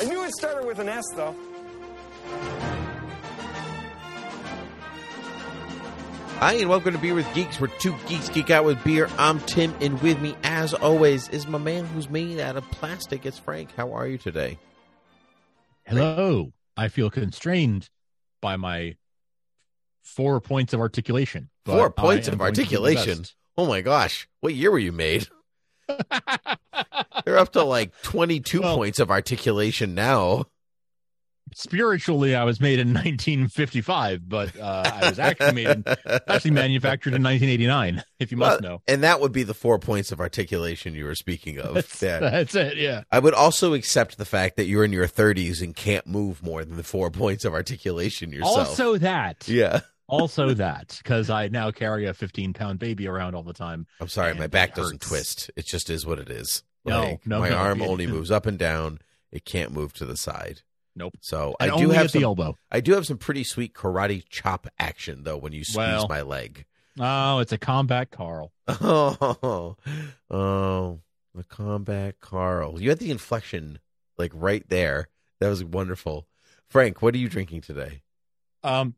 I knew it started with an S, though. Hi, and welcome to Beer with Geeks, where two geeks geek out with beer. I'm Tim, and with me, as always, is my man who's made out of plastic. It's Frank. How are you today? Hello. I feel constrained by my four points of articulation. Four points of going to do the articulation. Oh my gosh, what year were you made? They're up to like 22 Well- points of articulation now. Spiritually, I was made in 1955, but uh, I was actually made in, actually manufactured in 1989. If you must Well, know, And that would be the four points of articulation you were speaking of. that's, Yeah. that's it. Yeah. I would also accept the fact that you're in your 30s and can't move more than the four points of articulation yourself. Also that. yeah. Also that, because I now carry a 15 pound baby around all the time. I'm sorry, my back doesn't twist. It just is what it is. No, Like, no, my no. arm only moves up and down. It can't move to the side. Nope. So And I do have at the some. elbow. I do have some pretty sweet karate chop action though when you squeeze Well. my leg. Oh, it's a combat Carl. Oh, oh, the combat Carl. You had the inflection like right there. That was wonderful. Frank, what are you drinking today? Um,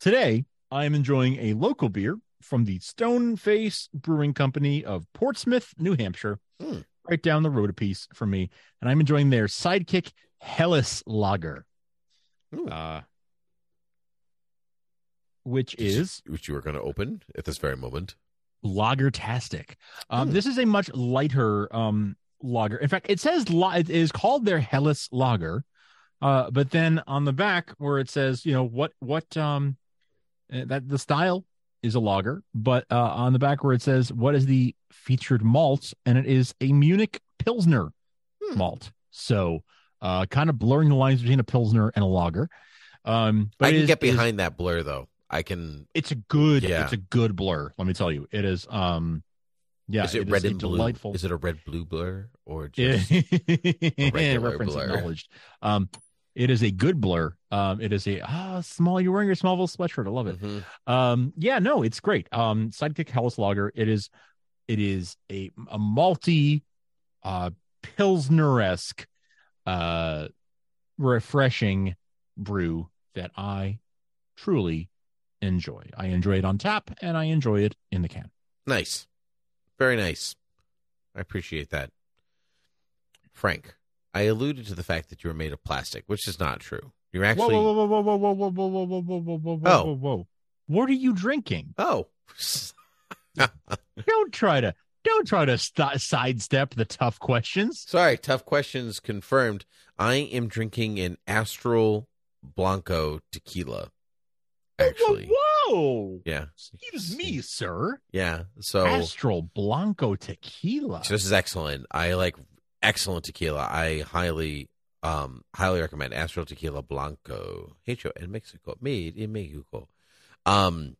today I am enjoying a local beer from the Stoneface Brewing Company of Portsmouth, New Hampshire, Hmm. Right down the road a piece from me, and I'm enjoying their Sidekick Helles Lager, Ooh. uh, which is which you are going to open at this very moment. Lagertastic. Um, Hmm. This is a much lighter um lager. In fact, it says la- it is called their Helles Lager, uh, but then on the back where it says, you know what what um uh, that the style is a lager, but uh, on the back where it says what is the featured malt, and it is a Munich Pilsner Hmm. malt. So, uh, kind of blurring the lines between a Pilsner and a lager. Um, but I can is- get it is- behind that blur though. I can. it's a good Yeah. it's a good blur let me tell you it is um yeah is it, is red a and blue? delightful Is it a red blue blur or just regular reference blur. acknowledged um it is a good blur. Um it is a ah small you're wearing your smallville sweatshirt. I love it. Mhm. um yeah no it's great. Um sidekick helles lager it is it is a a malty uh pilsner-esque uh refreshing brew that i truly enjoy. I enjoy it on tap and i enjoy it in the can. Nice, very nice. I appreciate that, Frank. I alluded to the fact that you were made of plastic, which is not true. You're actually. whoa, whoa, whoa, whoa, whoa, whoa, whoa, whoa, whoa, whoa, whoa, whoa, whoa, Oh. whoa, whoa. What are you drinking? Oh, Don't try to don't try to st- sidestep the tough questions. sorry. Tough questions confirmed. I am drinking an Astral Blanco tequila. Actually, whoa, whoa. yeah, excuse me, sir. yeah. So Astral Blanco tequila. So this is excellent. I like excellent tequila. I highly um highly recommend Astral Tequila Blanco. Hecho en Mexico. Made in Mexico. Um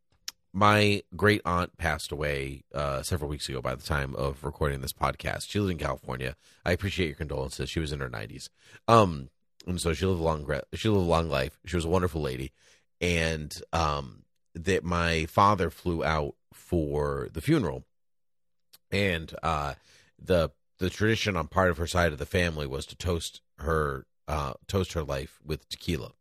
my great aunt passed away uh several weeks ago by the time of recording this podcast. She lived in California. I appreciate your condolences. She was in her 90s. Um and so she lived a long she lived a long life. She was a wonderful lady. And um that my father flew out for the funeral. And uh the the tradition on part of her side of the family was to toast her uh toast her life with tequila.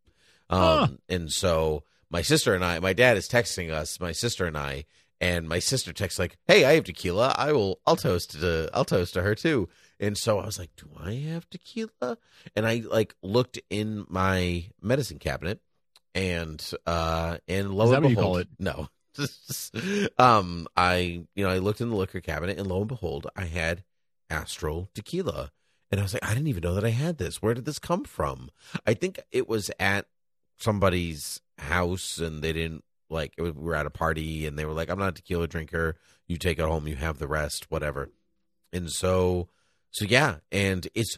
Um Huh. and so my sister and i my dad is texting us my sister and i and my sister texts like hey i have tequila. I will i'll toast to i'll toast to her too. And so i was like do i have tequila? And i like looked in my medicine cabinet and uh and lo Is that and behold call it? no. Um, I you know I looked in the liquor cabinet and lo and behold, I had Astral Tequila, and I was like, I didn't even know that I had this. Where did this come from? I think it was at somebody's house, and they didn't like. It was, we were at a party, and they were like, "I'm not a tequila drinker. You take it home. You have the rest, whatever." And so, so yeah, and it's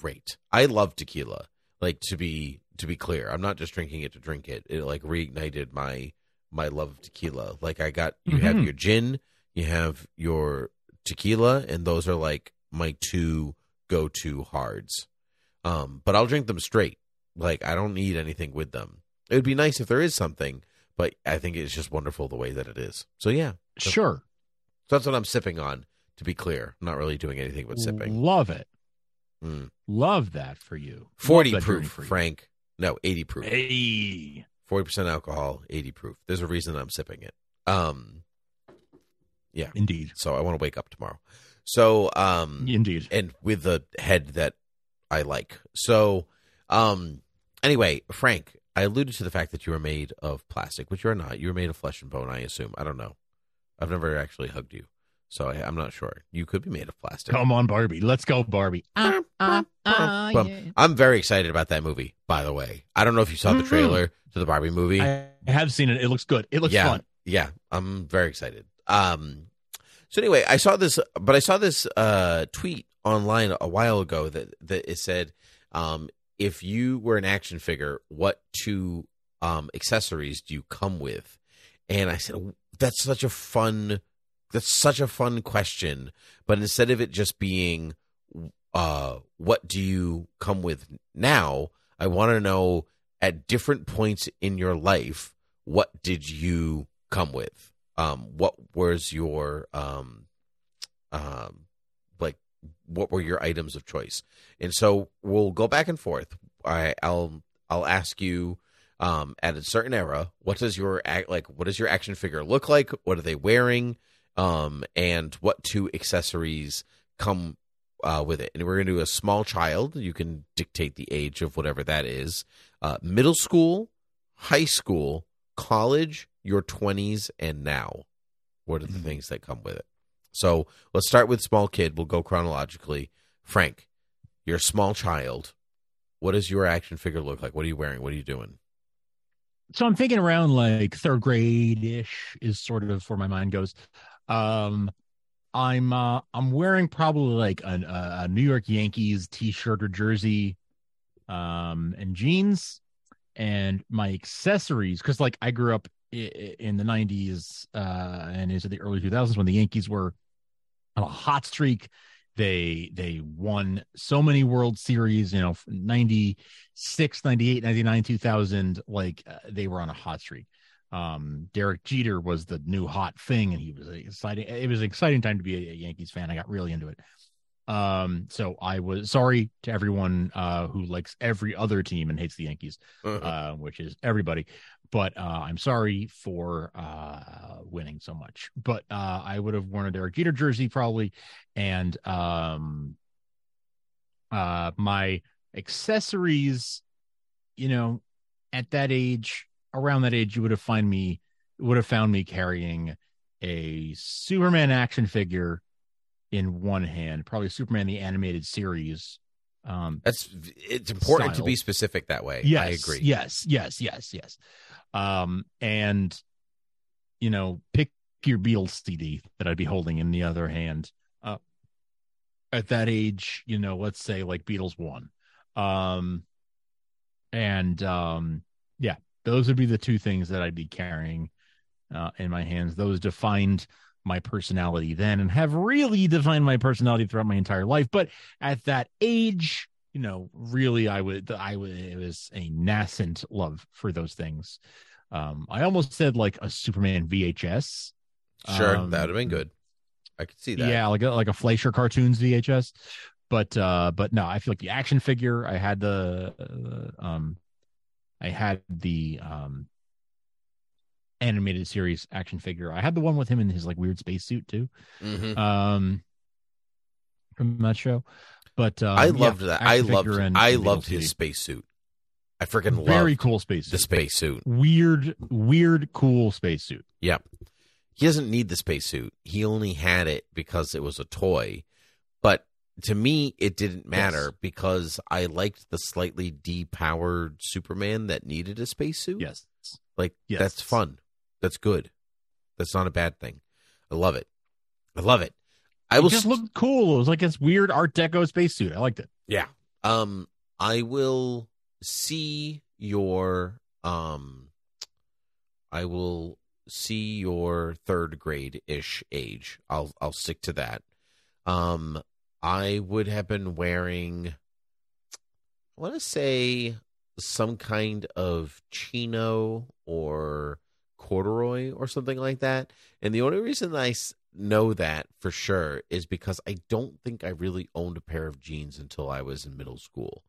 great. I love tequila. Like to be to be clear, I'm not just drinking it to drink it. It like reignited my my love of tequila. Like I got you have Mhm. your gin, you have your tequila, and those are like my two go to hards. Um, but I'll drink them straight. Like I don't need anything with them. It would be nice if there is something, but I think it's just wonderful the way that it is. So yeah, so, Sure. so that's what I'm sipping on. To be clear, I'm not really doing anything but sipping. Love it. Mm. Love that for you. Forty Love that journey proof, for you. Frank. No, eighty proof. Hey. Forty percent alcohol, eighty proof. There's a reason I'm sipping it. Um, yeah. Indeed. So I want to wake up tomorrow. So um, Indeed. and with the head that I like. So, um, anyway, Frank, I alluded to the fact that you are made of plastic, which you are not. You are made of flesh and bone, I assume. I don't know. I've never actually hugged you, so I, I'm not sure. You could be made of plastic. Come on, Barbie. Let's go, Barbie. Ah, ah, ah, Bum. yeah. I'm very excited about that movie. By the way, I don't know if you saw the Mhm. trailer to the Barbie movie. I have seen it. It looks good. It looks yeah, fun. yeah, I'm very excited. Um, so anyway, I saw this, but I saw this uh tweet online a while ago that that it said, um, if you were an action figure, what two um accessories do you come with? And I said, that's such a fun, that's such a fun question. But instead of it just being, uh, what do you come with now? I want to know at different points in your life, what did you come with? Um, what was your um, um, like what were your items of choice? And so we'll go back and forth. I, I'll I'll ask you um, at a certain era, what does your like? What does your action figure look like? What are they wearing? Um, and what two accessories come uh, with it? And we're gonna do a small child. You can dictate the age of whatever that is. Uh, middle school, high school, college, your twenties, and now. What are the things that come with it? So let's start with small kid. We'll go chronologically. Frank, you're a small child. What does your action figure look like? What are you wearing? What are you doing? So I'm thinking around like third grade ish is sort of where my mind goes. Um, I'm uh, I'm wearing probably like a, a New York Yankees t-shirt or jersey, um, and jeans, and my accessories because like I grew up in the '90s uh, and into the early 2000s when the Yankees were on a hot streak. They they won so many World Series, you know, 96, 98, 99, 2000. Like uh, they were on a hot streak. Um, Derek Jeter was the new hot thing, and he was exciting. It was an exciting time to be a, a Yankees fan. I got really into it. Um, so I was sorry to everyone uh, who likes every other team and hates the Yankees, uh, which is everybody. But uh, I'm sorry for uh, winning so much. But uh, I would have worn a Derek Jeter jersey probably, and um, uh, my accessories. You know, at that age, around that age, you would have find me would have found me carrying a Superman action figure in one hand, probably Superman the animated series. Um, That's it's important to be specific that way. Yes, I agree. Yes, yes, yes, yes. Um, and you know, pick your Beatles CD that I'd be holding in the other hand. Uh, at that age, you know, let's say like Beatles one. Um, and um, yeah, those would be the two things that I'd be carrying uh, in my hands. Those defined my personality then and have really defined my personality throughout my entire life. But at that age, you know, really, I would, I would, it was a nascent love for those things. Um, I almost said like a Superman VHS. Sure, Um, that would have been good. I could see that. Yeah, like a, like a Fleischer cartoons VHS. But uh, but no, I feel like the action figure. I had the uh, um, I had the um animated series action figure. I had the one with him in his like weird spacesuit too. Mhm. Um, from that show. But um, I yeah, loved that. I loved. and- I and loved his spacesuit. I freaking love Very cool space the suit. spacesuit. Weird, weird, cool spacesuit. Yep. He doesn't need the spacesuit. He only had it because it was a toy. But to me, it didn't matter Yes. because I liked the slightly depowered Superman that needed a spacesuit. Yes. Like Yes. that's fun. That's good. That's not a bad thing. I love it. I love it. I It just st- looked cool. It was like this weird Art Deco spacesuit. I liked it. Yeah. Um I will see your um I will see your third grade ish age. I'll I'll stick to that. Um I would have been wearing I want to say some kind of chino or corduroy or something like that. And the only reason I know that for sure is because I don't think I really owned a pair of jeans until I was in middle school.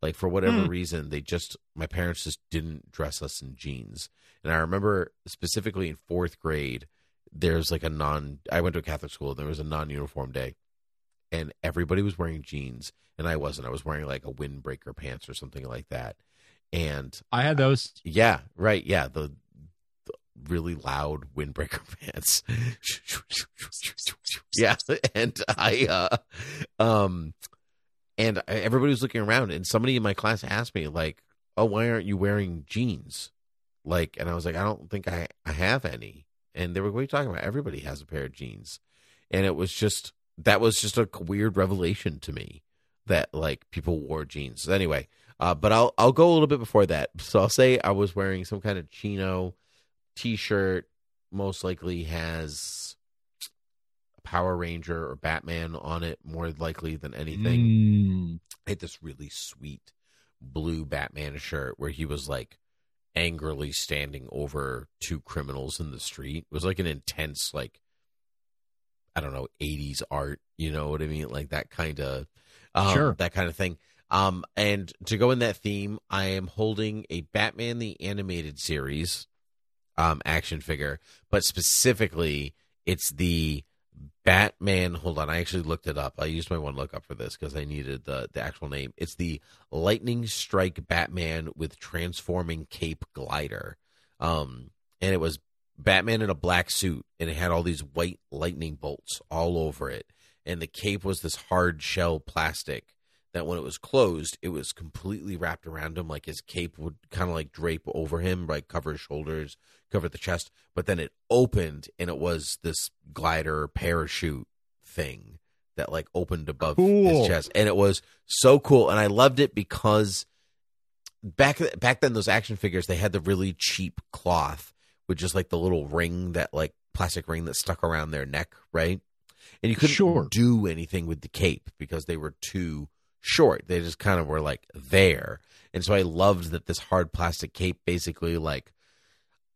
Like for whatever Hmm. reason, they just my parents just didn't dress us in jeans. And I remember specifically in fourth grade, there's like a non. I went to a Catholic school. and There was a non-uniform day, and everybody was wearing jeans, and I wasn't. I was wearing like a windbreaker pants or something like that. And I had those. yeah, right. Yeah, the really loud windbreaker pants. yeah, and I, uh, um, and everybody was looking around, and somebody in my class asked me, like, "Oh, why aren't you wearing jeans?" Like, and I was like, "I don't think I I have any." And they were, "What are you talking about? Everybody has a pair of jeans," and it was just that was just a weird revelation to me that like people wore jeans. Anyway, uh, but I'll I'll go a little bit before that. So I'll say I was wearing some kind of chino t-shirt. Most likely has a Power Ranger or Batman on it, more likely than anything. Mm, I had this really sweet blue Batman shirt where he was like angrily standing over two criminals in the street. It was like an intense, like I don't know, eighties art. You know what I mean? Like that kind of, um, Sure. that kind of thing. Um, and to go in that theme, I am holding a Batman the Animated Series um, action figure, but specifically, it's the Batman. Hold on, I actually looked it up. I used my one lookup for this because I needed the the actual name. It's the Lightning Strike Batman with transforming cape glider, um, and it was Batman in a black suit, and it had all these white lightning bolts all over it, and the cape was this hard shell plastic that when it was closed, it was completely wrapped around him, like his cape would kind of like drape over him, like cover his shoulders, cover the chest. But then it opened, and it was this glider parachute thing that like opened above Cool. his chest, and it was so cool. And I loved it because back back then, those action figures they had the really cheap cloth with just like the little ring that like plastic ring that stuck around their neck, right? And you couldn't Sure. do anything with the cape because they were too short. They just kind of were like there. And so I loved that this hard plastic cape basically like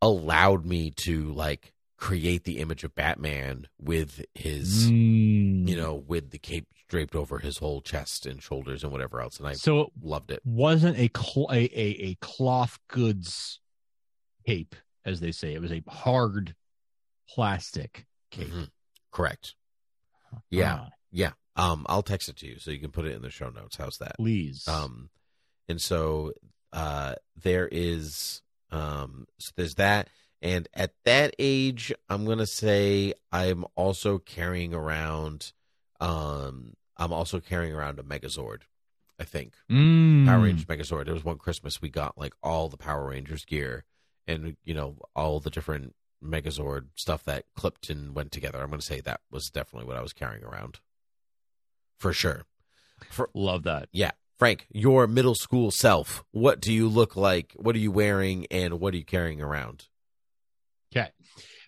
allowed me to like create the image of Batman with his mm. you know with the cape draped over his whole chest and shoulders and whatever else and I so loved it. wasn't a, cl- a a a cloth goods cape, as they say. It was a hard plastic cape. Mhm. Correct. Yeah. Ah, Yeah. Um I'll text it to you so you can put it in the show notes. How's that? please. Um, and so uh, there is um, so there's that, and at that age, I'm gonna say I'm also carrying around. Um, I'm also carrying around a Megazord. I think Mm. Power Rangers Megazord. There was one Christmas we got like all the Power Rangers gear, and you know all the different Megazord stuff that clipped and went together. I'm gonna say that was definitely what I was carrying around, for sure. For Love that. yeah. Frank, your middle school self, what do you look like? What are you wearing and what are you carrying around? Okay.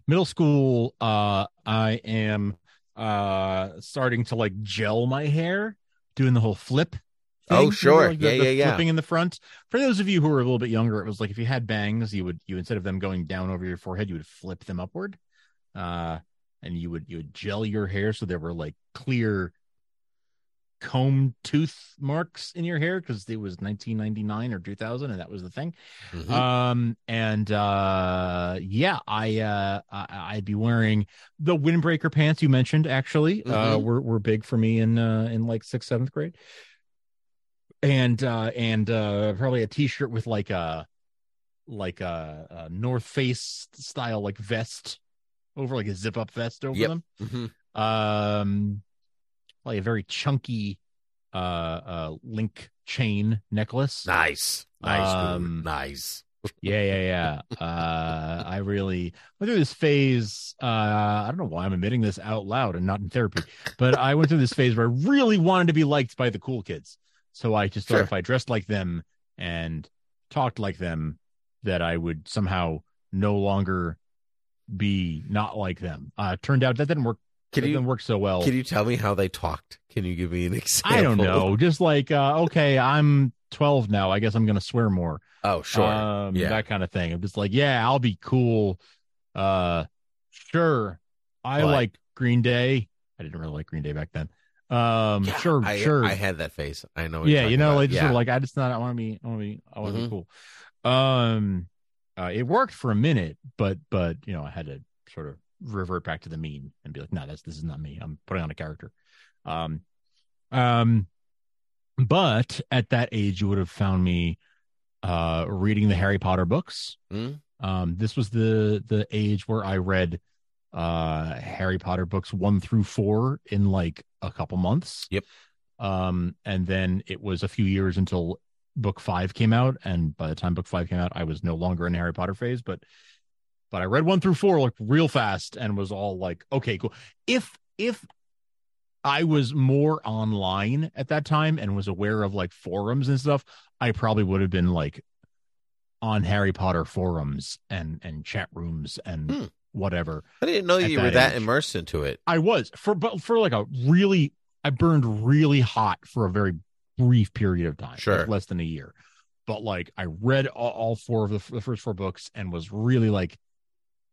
Middle school, uh, I am uh starting to like gel my hair, doing the whole flip. Oh, thing, sure. like the- Yeah, the yeah, yeah. Flipping in the front. For those of you who are a little bit younger, it was like if you had bangs, you would you instead of them going down over your forehead, you would flip them upward. Uh and you would you would gel your hair so there were like clear comb tooth marks in your hair because it was 1999 or 2000 and that was the thing Mhm. um and uh yeah i uh I, i'd be wearing the windbreaker pants you mentioned actually uh Mhm. were, were big for me in uh in like sixth seventh grade and uh and uh probably a t-shirt with like a like a, a North Face style like vest over like a zip up vest over Yep. them. Mhm. Um, like a very chunky uh uh link chain necklace. Nice, nice. Um, nice. yeah, yeah, yeah. Uh, I really went through this phase. Uh, I don't know why I'm admitting this out loud and not in therapy, but I went through this phase where I really wanted to be liked by the cool kids. So I just thought Sure. if I dressed like them and talked like them, that I would somehow no longer be not like them. Uh, turned out that didn't work. Can you- didn't work so well. Can you tell me how they talked? Can you give me an example? I don't know. Just like, uh, okay, I'm 12 now. I guess I'm going to swear more. Oh, sure. Um, yeah. that kind of thing. I'm just like, yeah, I'll be cool. Uh, sure. I But- like Green Day. I didn't really like Green Day back then. Um, Yeah, sure, I, sure. I had that face. I know. yeah, you know, like just yeah. sort of like I just not. I want to be. I want to be. I want to Mhm. be cool. Um, uh, it worked for a minute, but but you know, I had to sort of revert back to the mean and be like, no, that's this is not me. I'm putting on a character. Um, um, but at that age, you would have found me uh reading the Harry Potter books. Mm. Um, this was the the age where I read uh Harry Potter books one through four in like a couple months. Yep. Um, and then it was a few years until book five came out, and by the time book five came out, I was no longer in the Harry Potter phase, but but I read one through four like real fast and was all like, okay, cool. If if I was more online at that time and was aware of like forums and stuff, I probably would have been like on Harry Potter forums and and chat rooms and Hmm. whatever. I didn't know you were that that age. immersed into it. I was for but for like a really I burned really hot for a very brief period of time, Sure. like less than a year. But like I read all, all four of the, the first four books and was really like,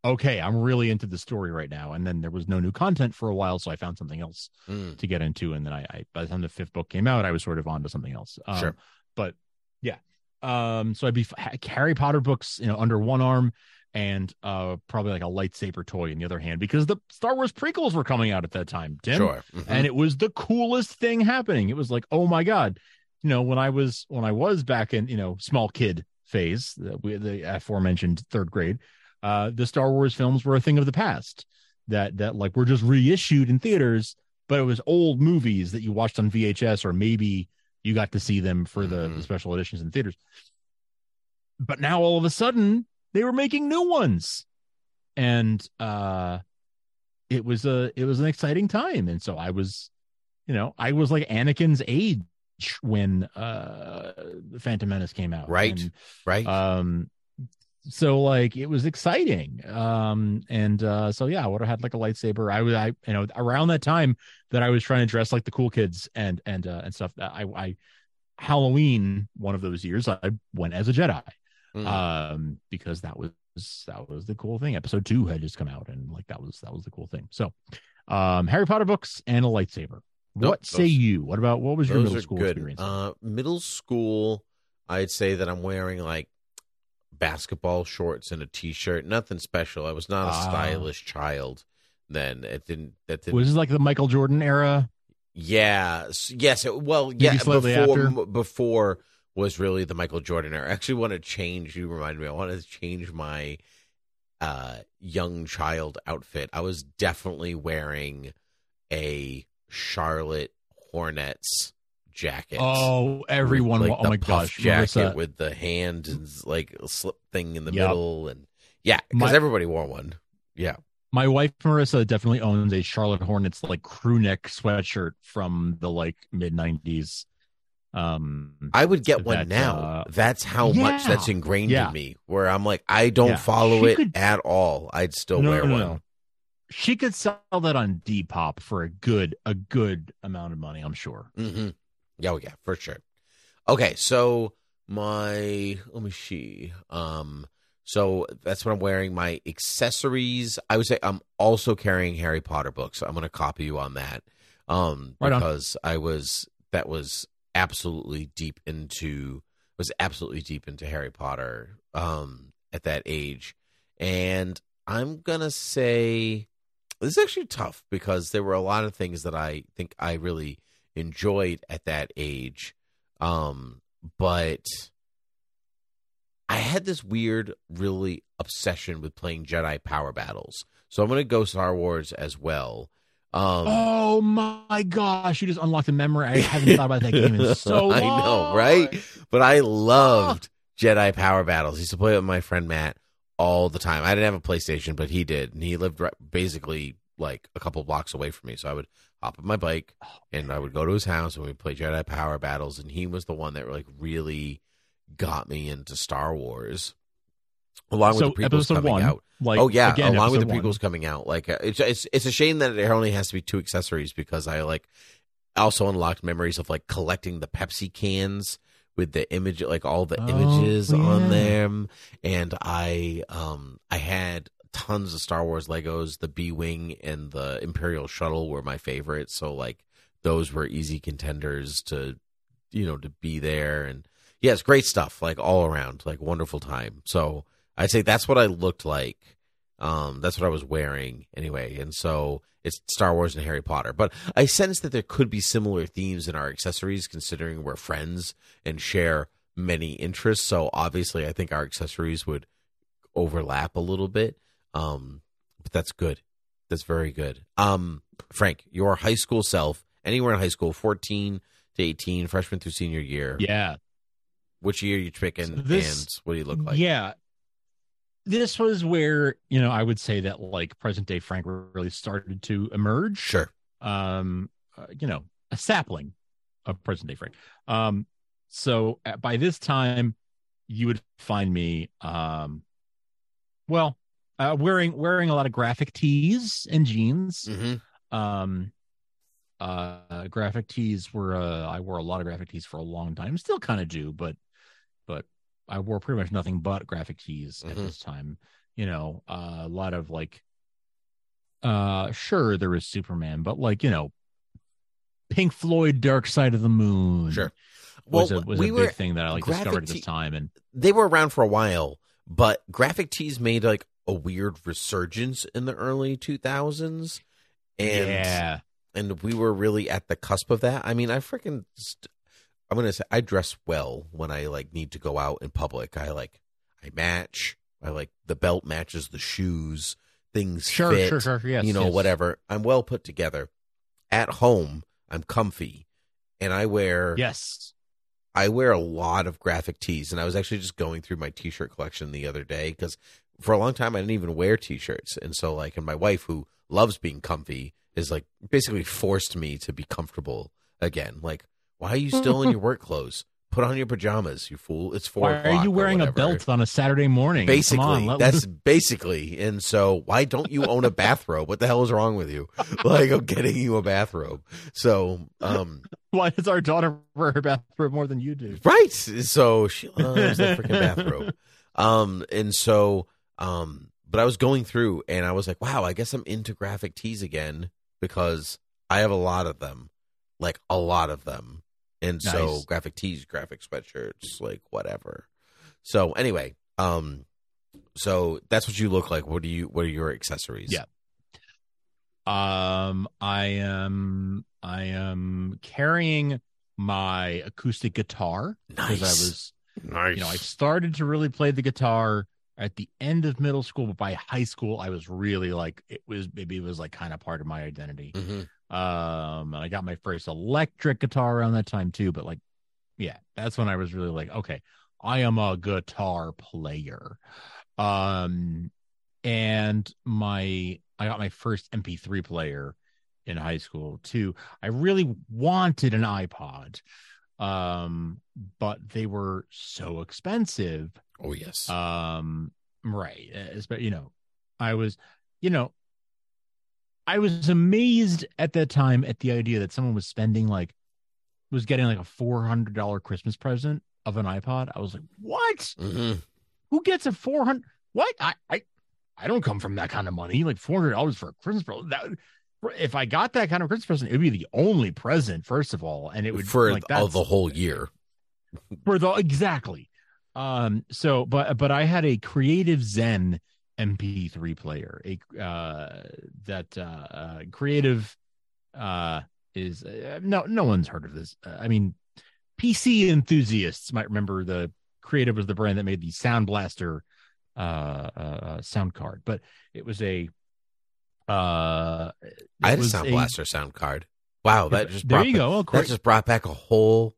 okay, I'm really into the story right now. And then there was no new content for a while, so I found something else Mm. to get into. And then I, I by the time the fifth book came out, I was sort of on to something else. Um, Sure. But yeah, um, so I'd be ha- Harry Potter books, you know, under one arm and uh probably like a lightsaber toy in the other hand because the Star Wars prequels were coming out at that time, Tim Sure. Mhm. and it was the coolest thing happening. It was like, oh my god, you know, when I was when I was back in you know small kid phase, the, we- the aforementioned third grade, uh, the Star Wars films were a thing of the past. That that like were just reissued in theaters, but it was old movies that you watched on VHS or maybe you got to see them for the, Mhm. the special editions in theaters. But now all of a sudden they were making new ones, and uh it was a it was an exciting time and so i was you know i was like anakin's age when uh the phantom menace came out Right. And, right. um so like it was exciting um and uh so yeah i would have had like a lightsaber. I was i you know around that time that i was trying to dress like the cool kids and and uh and stuff i i halloween one of those years i went as a jedi Mm. um because that was that was the cool thing. Episode two had just come out and like that was that was the cool thing. So um harry potter books and a lightsaber. Nope, what say you? What about what was your Those middle school good. experience Uh, middle school, I'd say that I'm wearing like basketball shorts and a t-shirt. Nothing special. I was not a Ah. stylish child then. It didn't. That didn't. was this like the michael jordan era Yeah. Yes. it- Well, yeah. Before after? before was really the Michael Jordan era. I actually want to change. You remind me. I want to change my uh young child outfit. I was definitely wearing a Charlotte Hornets jacket. oh everyone Like oh my gosh jacket Marissa, with the hand and like slip thing in the Yep. middle, and yeah, because everybody wore one. Yeah. my wife marissa definitely owns a charlotte hornets like crew neck sweatshirt from the like mid 90s um I would get one That, now. uh, that's how much that's ingrained Yeah. in me. Where I'm like, I don't Yeah. follow it could- at all. I'd still No, wear no, no, one. she could sell that on depop for a good a good amount of money i'm sure Mm-hmm. Yeah, oh, yeah, for sure. Okay, so my let me see. Um, so that's what I'm wearing. My accessories. I would say I'm also carrying Harry Potter books. I'm going to copy you on that. Um, Right on. because I was that was absolutely deep into was absolutely deep into Harry Potter. Um, at that age, and I'm gonna say this is actually tough because there were a lot of things that I think I really enjoyed at that age. Um, but I had this weird, really obsession with playing Jedi power battles. So I'm going to go Star Wars as well. Um, oh my gosh! You just unlocked a memory. I haven't thought about that game in so long. I know, right? But I loved Jedi Power Battles. I used to play it with my friend Matt all the time. I didn't have a PlayStation, but he did, and he lived basically like a couple blocks away from me. So I would hop on my bike and I would go to his house and we'd play Jedi Power Battles. And he was the one that like really got me into Star Wars, along So, with the prequels coming one, out. like, oh yeah, again, along with the episode one. prequels coming out. Like uh, it's it's it's a shame that there only has to be two accessories because I like also unlocked memories of like collecting the Pepsi cans with the image like all the Oh, images on them and I um I had tons of Star Wars Legos the B-wing and the Imperial shuttle were my favorites so like those were easy contenders to you know to be there and yes great stuff like all around like wonderful time so I'd say that's what I looked like um that's what I was wearing anyway and so it's Star Wars and Harry Potter. But I sense that there could be similar themes in our accessories, considering we're friends and share many interests. So obviously, I think our accessories would overlap a little bit. Um, but that's good. That's very good. Um, Frank, your high school self, anywhere in high school, fourteen to eighteen, freshman through senior year. Yeah, Which year you picking, So this- and what do you look like? Yeah. This was where, you know, I would say that like present day Frank really started to emerge. Sure. Um, uh, you know, a sapling of present day Frank. Um, so uh, by this time, you would find me, um, well, uh, wearing wearing a lot of graphic tees and jeans. Mm-hmm. Um, uh, graphic tees were uh, I wore a lot of graphic tees for a long time. Still kind of do, but but I wore pretty much nothing but graphic tees at Mhm. this time. You know, uh, a lot of like, uh, sure there was Superman, but like you know, Pink Floyd, Dark Side of the Moon, Sure. was Well, a was we a were big thing that I like discovered at this time, and they were around for a while, but graphic tees made like a weird resurgence in the early 2000s. And yeah, and we were really at the cusp of that. I mean, I freaking st- I'm to say I dress well when I like need to go out in public. I like I match. I like the belt matches the shoes. Things sure, fit, sure, sure, yes, you know, yes. whatever. I'm well put together. At home, I'm comfy and I wear yes, I wear a lot of graphic tees, and I was actually just going through my t-shirt collection the other day because for a long time I didn't even wear t-shirts, and so like, and my wife who loves being comfy is like basically forced me to be comfortable again. Like, why are you still in your work clothes? Put on your pajamas, you fool! It's four. Why are you wearing a belt on a Saturday morning? Basically, on, that's basically. And so, why don't you own a bathrobe? What the hell is wrong with you? Like, I'm getting you a bathrobe. So, um, why does our daughter wear her bathrobe more than you do? Right. So she loves that freaking bathrobe. Um, and so, um, but I was going through and I was like, wow, I guess I'm into graphic tees again because I have a lot of them, like a lot of them. And so graphic tees, graphic sweatshirts, like whatever. So anyway, um, so that's what you look like. What do you, what are your accessories? Yeah. Um, I am I am carrying my acoustic guitar because I was Nice. you know I started to really play the guitar at the end of middle school, but by high school I was really like it was maybe it was like kind of part of my identity. Mhm. Um, and I got my first electric guitar around that time too. But like, yeah, that's when I was really like, okay, I am a guitar player. Um, and my I got my first MP3 player in high school too. I really wanted an iPod, um, but they were so expensive. Oh yes. Um, right. But you know, I was, you know, I was amazed at that time at the idea that someone was spending like was getting like a four hundred dollar Christmas present of an iPod. I was like, what? Mhm. Who gets a four hundred? What? I I I don't come from that kind of money. Like four hundred dollars for a Christmas present. That, if I got that kind of Christmas present, it would be the only present, first of all, and it would For like the whole year. for the exactly um so but but i had a creative zen mp3 player a uh that uh, uh creative uh is uh, no no one's heard of this uh, i mean PC enthusiasts might remember the creative was the brand that made the Sound Blaster uh, uh, sound card, but it was a. Uh, it I had a Sound Blaster sound card. Wow, that just there brought you ba- go. Oh, That just brought back a whole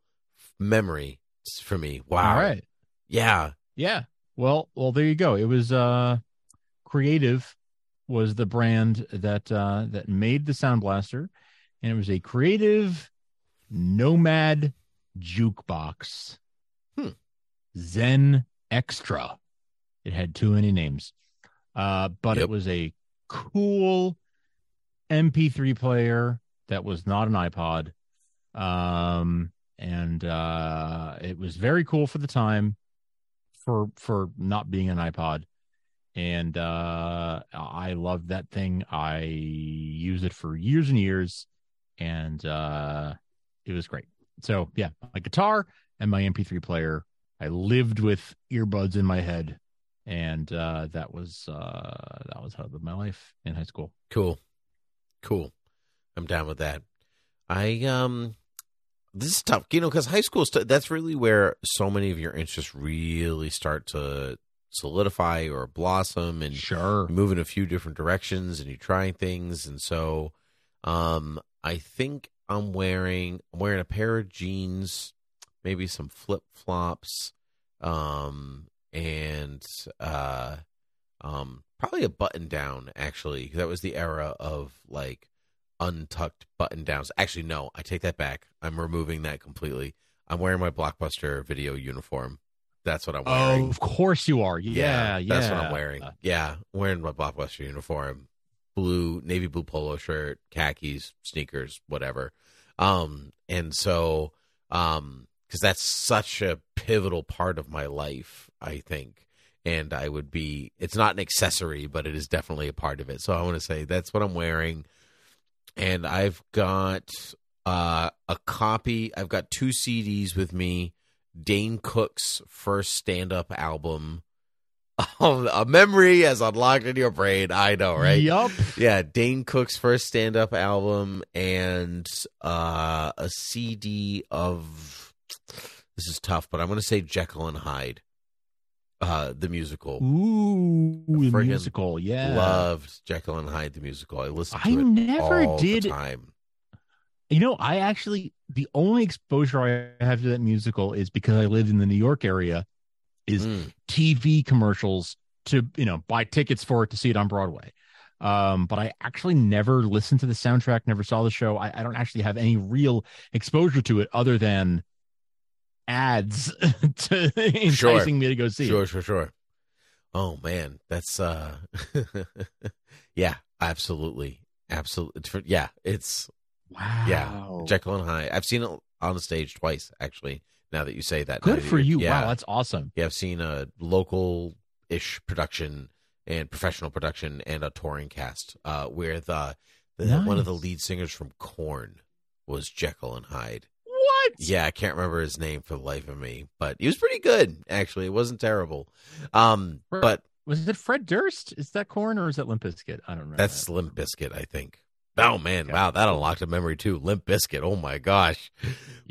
memory for me. Wow. All right. Yeah. Yeah. Well, well, there you go. It was uh Creative was the brand that uh that made the Sound Blaster, and it was a creative nomad jukebox. Hmm. Zen Xtra. It had too many names. Uh, but Yep. it was a cool MP3 player that was not an iPod. Um, and uh, it was very cool for the time for for not being an iPod. And uh, I loved that thing. I used it for years and years, and uh, it was great. So yeah, my guitar and my MP3 player. I lived with earbuds in my head, and uh, that was uh, that was how I lived my life in high school. Cool. Cool. I'm down with that. I um this is tough, you know, because high school st- that's really where so many of your interests really start to solidify or blossom and Sure. move in a few different directions and you're trying things and so um I think I'm wearing I'm wearing a pair of jeans, maybe some flip flops, um and uh um probably a button down actually. That was the era of like untucked button downs. Actually no, I take that back. I'm removing that completely. I'm wearing my blockbuster video uniform. That's what I'm wearing. Oh, of course you are. Yeah, yeah. That's what I'm wearing. Yeah, I'm wearing my blockbuster uniform, blue, navy blue polo shirt, khakis, sneakers, whatever. Um, and so, um, because that's such a pivotal part of my life, I think. And I would be, it's not an accessory, but it is definitely a part of it. So I want to say that's what I'm wearing. And I've got uh, a copy, I've got two CDs with me Dane Cook's first stand up album. Oh, a memory has unlocked in your brain. I know, right? Yup. Yeah, Dane Cook's first stand up album and uh, a CD of. This is tough, but I'm going to say Jekyll and Hyde, uh, the musical. Ooh, the musical. Yeah. Loved Jekyll and Hyde, the musical. I listened to I it never all did- the time. You know, I actually the only exposure I have to that musical is because I lived in the New York area. Is Mm. TV commercials to you know buy tickets for it to see it on Broadway. Um, but I actually never listened to the soundtrack, never saw the show. I, I don't actually have any real exposure to it other than ads to enticing Sure. me to go see Sure, sure, sure. Oh man, that's uh yeah, absolutely. Absolutely. Yeah, it's Wow. yeah, Jekyll and Hyde. I've seen it on the stage twice actually. Now that you say that. Good for you. Yeah. Wow, that's awesome. Yeah, I've seen a local ish production and professional production and a touring cast uh where the, the one of the lead singers from Korn was Jekyll and Hyde. What? Yeah, I can't remember his name for the life of me, but he was pretty good actually. It wasn't terrible. Um Fred- but Was it Fred Durst? Is that Korn or is that Limp Bizkit? I don't remember. that's Limp Bizkit, I think. Oh man, wow, that unlocked a memory too. Limp Bizkit. Oh my gosh.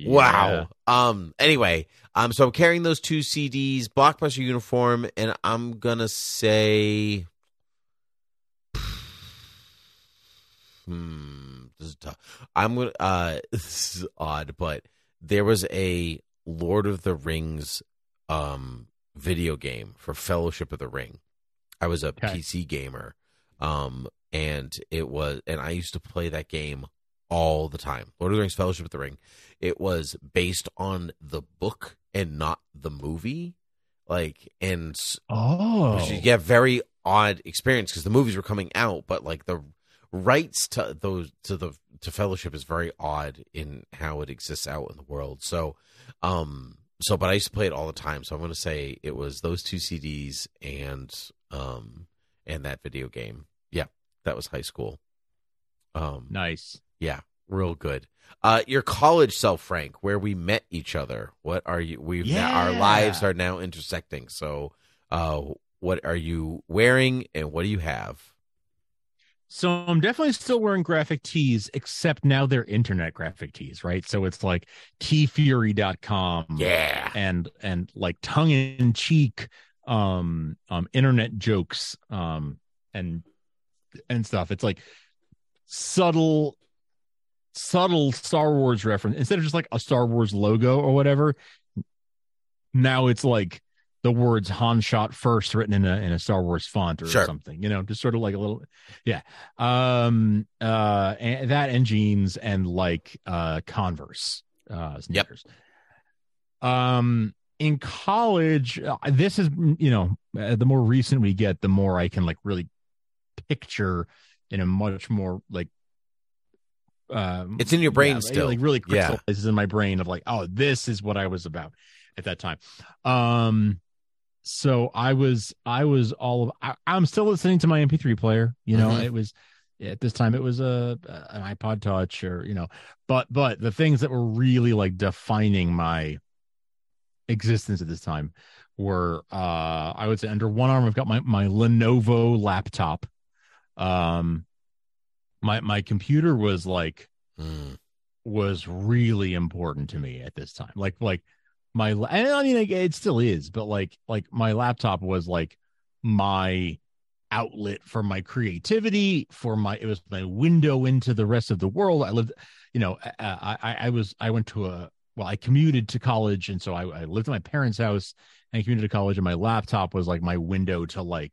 Wow. Um anyway, um so I'm carrying those two CDs, Blockbuster uniform, and I'm gonna say Hmm. This is tough. I'm gonna uh this is odd, but there was a Lord of the Rings um video game for Fellowship of the Ring. I was a Okay. PC gamer. Um and it was and I used to play that game all the time. Lord of the Rings Fellowship of the Ring. It was based on the book and not the movie. Like and Oh. yeah, very odd experience because the movies were coming out, but like the rights to those to the to Fellowship is very odd in how it exists out in the world. So, um, so but I used to play it all the time. So I'm going to say it was those two CDs and um and that video game. Yeah, that was high school. Um, Nice. yeah, real good. Uh, your college self, Frank, where we met each other. What are you? We've now, our lives are now intersecting. So, uh, what are you wearing, and what do you have? So I'm definitely still wearing graphic tees, except now they're internet graphic tees, right? So it's like teefury.com. Yeah. And and like tongue in cheek um um internet jokes um and and stuff. It's like subtle subtle Star Wars reference instead of just like a Star Wars logo or whatever. Now it's like the words Han shot first written in a in a Star Wars font or Sure. something, you know, just sort of like a little yeah. Um uh and that and jeans and like uh Converse uh sneakers. Um in college uh, this is you know uh, the more recent we get the more I can like really picture in a much more like um It's in your brain yeah, still. like really Yeah. crystallizes in my brain of like oh this is what I was about at that time um so I was I was all of I, I'm still listening to my MP3 player you know Mhm. it was at this time it was a an iPod touch or you know but but the things that were really like defining my existence at this time were uh I would say under one arm I've got my my Lenovo laptop um my my computer was like Mm. was really important to me at this time. Like like my and I mean like, it still is, but like like my laptop was like my outlet for my creativity, for my it was my window into the rest of the world. I lived, you know, I I, I was I went to a well, I commuted to college, and so I, I lived at my parents' house and I commuted to college, and my laptop was like my window to like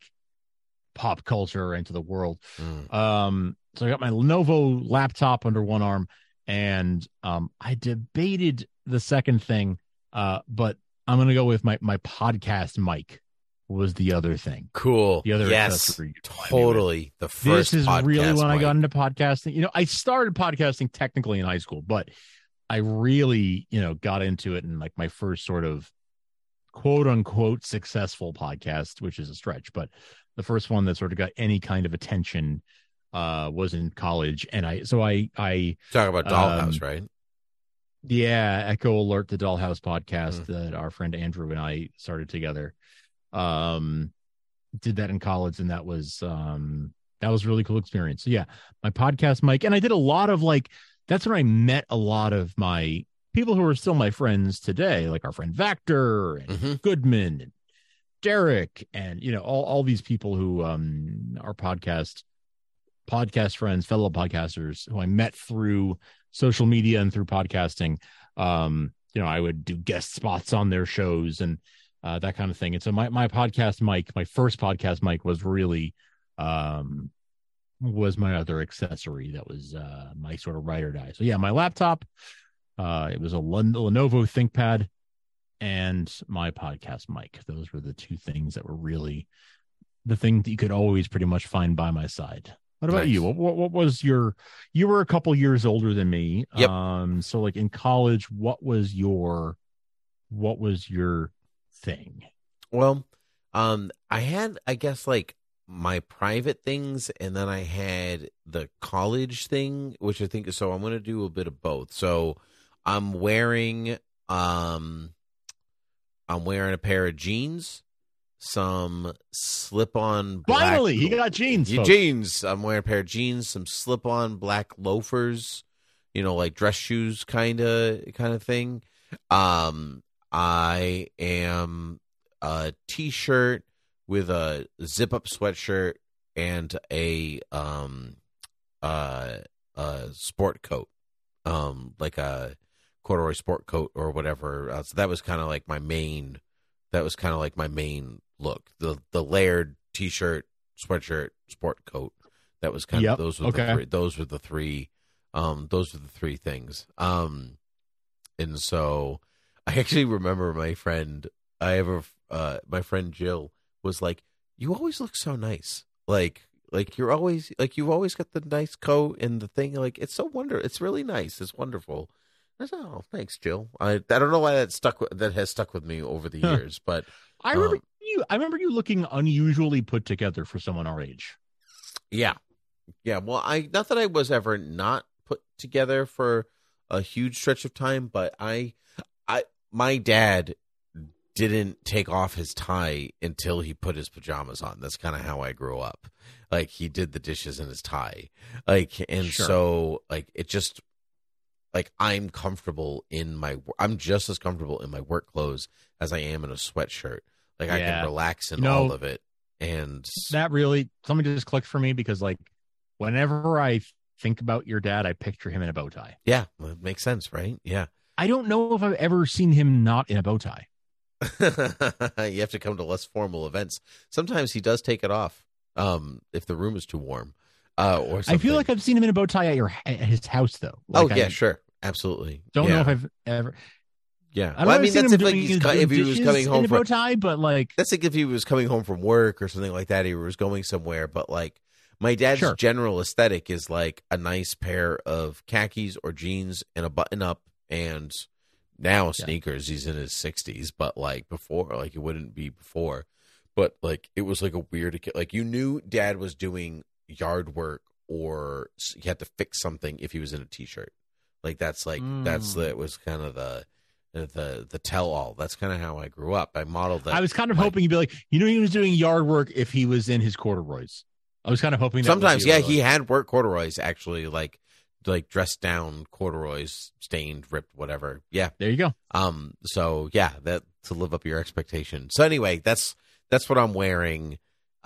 pop culture and to the world. Mm. Um, so I got my Lenovo laptop under one arm, and um, I debated the second thing, uh, but I'm gonna go with my my podcast mic was the other thing. Cool. The other yes, accessory. totally. The first. This is really when I got into podcasting. You know, I started podcasting technically in high school, but I really, you know, got into it in like my first sort of quote unquote successful podcast, which is a stretch, but the first one that sort of got any kind of attention uh was in college and I so I I Talk about Dollhouse, um, right? Yeah, Echo Alert, the Dollhouse podcast Mm-hmm. that our friend Andrew and I started together. Um, did that in college, and that was um that was a really cool experience. So yeah, my podcast mic, and I did a lot of like that's when I met a lot of my people who are still my friends today, like our friend Vactor and Mm-hmm. Goodman and Derek, and you know all all these people who um are podcast podcast friends, fellow podcasters who I met through social media and through podcasting. Um, you know, I would do guest spots on their shows and uh, that kind of thing. And so my my podcast mic, my first podcast mic was really um was my other accessory that was uh my sort of ride or die. So yeah, my laptop, uh it was a Lenovo ThinkPad and my podcast mic. Those were the two things that were really the thing that you could always pretty much find by my side. What about Nice. you? What, what what was your you were a couple years older than me. Yep. Um so like in college, what was your what was your thing? Well, um, I had, I guess, like my private things, and then I had the college thing, which I think so. I'm going to do a bit of both. So I'm wearing, um, I'm wearing a pair of jeans, some slip-on. Finally, he got jeans. Folks. jeans. I'm wearing a pair of jeans, some slip-on black loafers, you know, like dress shoes, kind of, kind of thing. Um, I am a t-shirt with a zip-up sweatshirt and a um, uh, a sport coat, um, like a corduroy sport coat or whatever. Uh, so that was kind of like my main. That was kind of like my main look. The the layered t-shirt, sweatshirt, sport coat. That was kind Yep, of those were okay. the three, those were the three um those were the three things. Um and so I actually remember my friend I ever uh my friend Jill was like, You always look so nice. Like like you're always like you've always got the nice coat and the thing like it's so wonder it's really nice. It's wonderful. Oh, thanks, Jill. I I don't know why that stuck that has stuck with me over the years, but I remember Um, you I remember you looking unusually put together for someone our age. Yeah. Yeah. Well, I not that I was ever not put together for a huge stretch of time, but I I my dad didn't take off his tie until he put his pajamas on. That's kind of how I grew up. like he did the dishes in his tie like and Sure. so like it just like i'm comfortable in my i'm just as comfortable in my work clothes as i am in a sweatshirt. Like i can relax in You know, all of it. And that really something just clicked for me because like whenever I think about your dad, I picture him in a bow tie. yeah well, it makes sense right? Yeah. I don't know if I've ever seen him not in a bow tie. you have to come to less formal events. Sometimes he does take it off um if the room is too warm uh or I feel like I've seen him in a bow tie at your at his house though. oh yeah I sure absolutely Don't yeah. know if I've ever. yeah I don't well, know i mean if I've seen that's if like his co- if he was coming in home a bow from tie, but like that's like if he was coming home from work or something like that he was going somewhere but like my dad's Sure. general aesthetic is like a nice pair of khakis or jeans and a button up and now sneakers he's in his 60s but like before like it wouldn't be before but like it was like a weird like you knew dad was doing yard work or he had to fix something if he was in a t-shirt like that's like that's Mm. the it was kind of the the the tell all that's kind of how i grew up i modeled that I was kind of like- hoping you'd be like, you know, he was doing yard work if he was in his corduroys. I was kind of hoping. That Sometimes, yeah, he had work corduroys actually, like like dressed down corduroys, stained, ripped, whatever. Yeah. There you go. Um. So yeah, that to live up your expectation. So anyway, that's that's what I'm wearing.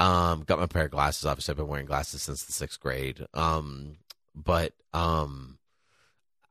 Um. Got my pair of glasses. Obviously, I've been wearing glasses since the sixth grade. Um. But um.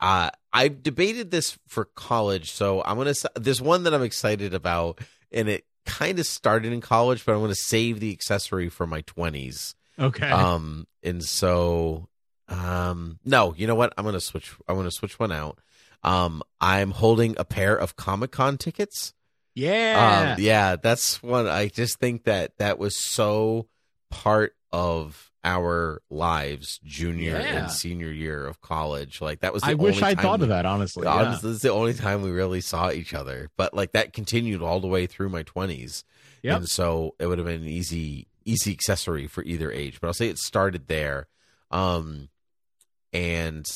Uh, I debated this for college, so I'm gonna. There's one that I'm excited about, and it kind of started in college, but I'm gonna save the accessory for my 20s. Okay. Um, and so, um, no, you know what? I'm gonna switch. I'm gonna switch one out. Um, I'm holding a pair of Comic Con tickets. Yeah. Um, yeah, that's one. I just think that that was so part of our lives, junior Yeah. and senior year of college. Like that was. The I wish I thought we- of that. Honestly, yeah. Honestly, this is the only time we really saw each other. But like that continued all the way through my twenties. Yep. And so it would have been an easy easy accessory for either age. But I'll say it started there. Um and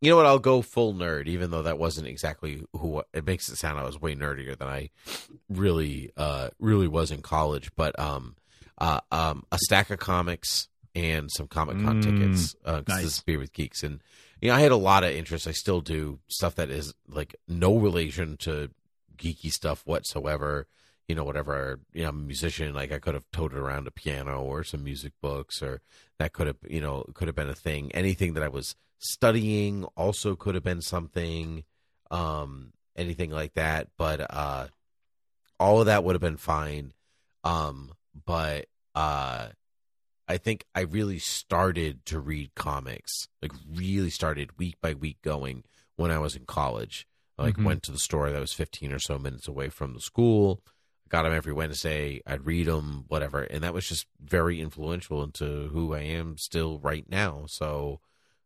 you know what, I'll go full nerd, even though that wasn't exactly who it makes it sound I was way nerdier than I really uh really was in college. But um uh um a stack of comics and some Comic Con Mm, tickets. Uh nice. this is Beer with Geeks and you know, I had a lot of interest. I still do stuff that is like no relation to geeky stuff whatsoever. You know, whatever. You know, I'm a musician. Like I could have toted around a piano or some music books, or that could have, you know, could have been a thing. Anything that I was studying also could have been something. Um, anything like that. But uh, all of that would have been fine. Um, but uh, I think I really started to read comics, like really started week by week going when I was in college. I, like Mhm. went to the store that was 15 or so minutes away from the school, got them every Wednesday. I'd read them, whatever, and that was just very influential into who I am still right now. So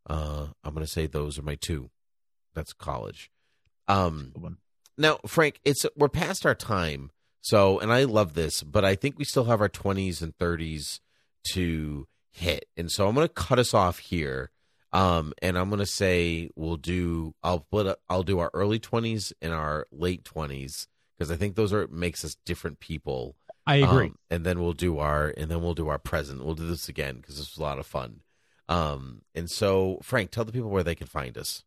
uh, I'm gonna say those are my two. That's college. Um, now, Frank, it's we're past our time. So, and I love this, but I think we still have our 20s and 30s to hit. And so I'm going to cut us off here. Um, and I'm going to say we'll do I'll put up, I'll do our early 20s and our late 20s because I think those are makes us different people. I agree. Um, and then we'll do our and then we'll do our present. We'll do this again because this was a lot of fun. Um, and so Frank, tell the people where they can find us.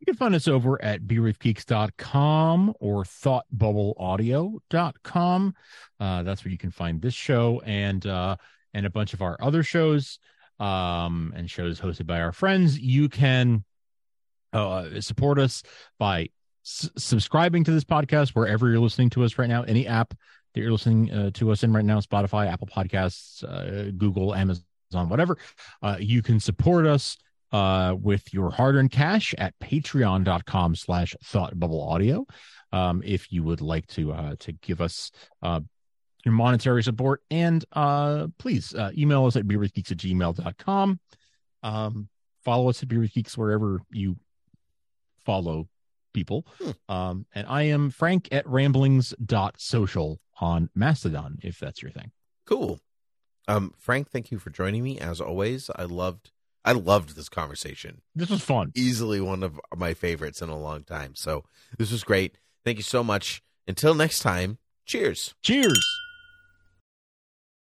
You can find us over at beerwithgeeks.com or thoughtbubbleaudio.com. Uh, that's where you can find this show and uh, and a bunch of our other shows um, and shows hosted by our friends. You can uh, support us by s- subscribing to this podcast wherever you're listening to us right now. Any app that you're listening uh, to us in right now, Spotify, Apple Podcasts, uh, Google, Amazon, whatever. Uh, you can support us uh, with your hard-earned cash at patreon.com slash thought bubble audio. Um, if you would like to, uh, to give us, uh, your monetary support and, uh, please, uh, email us at beerwithgeeks at gmail.com. Um, follow us at Beer with Geeks wherever you follow people. Um, and I am Frank at ramblings.social on Mastodon, if that's your thing. Cool. Um, Frank, thank you for joining me as always. I loved I loved this conversation. This was fun. Easily one of my favorites in a long time. So this was great. Thank you so much. Until next time, cheers. Cheers.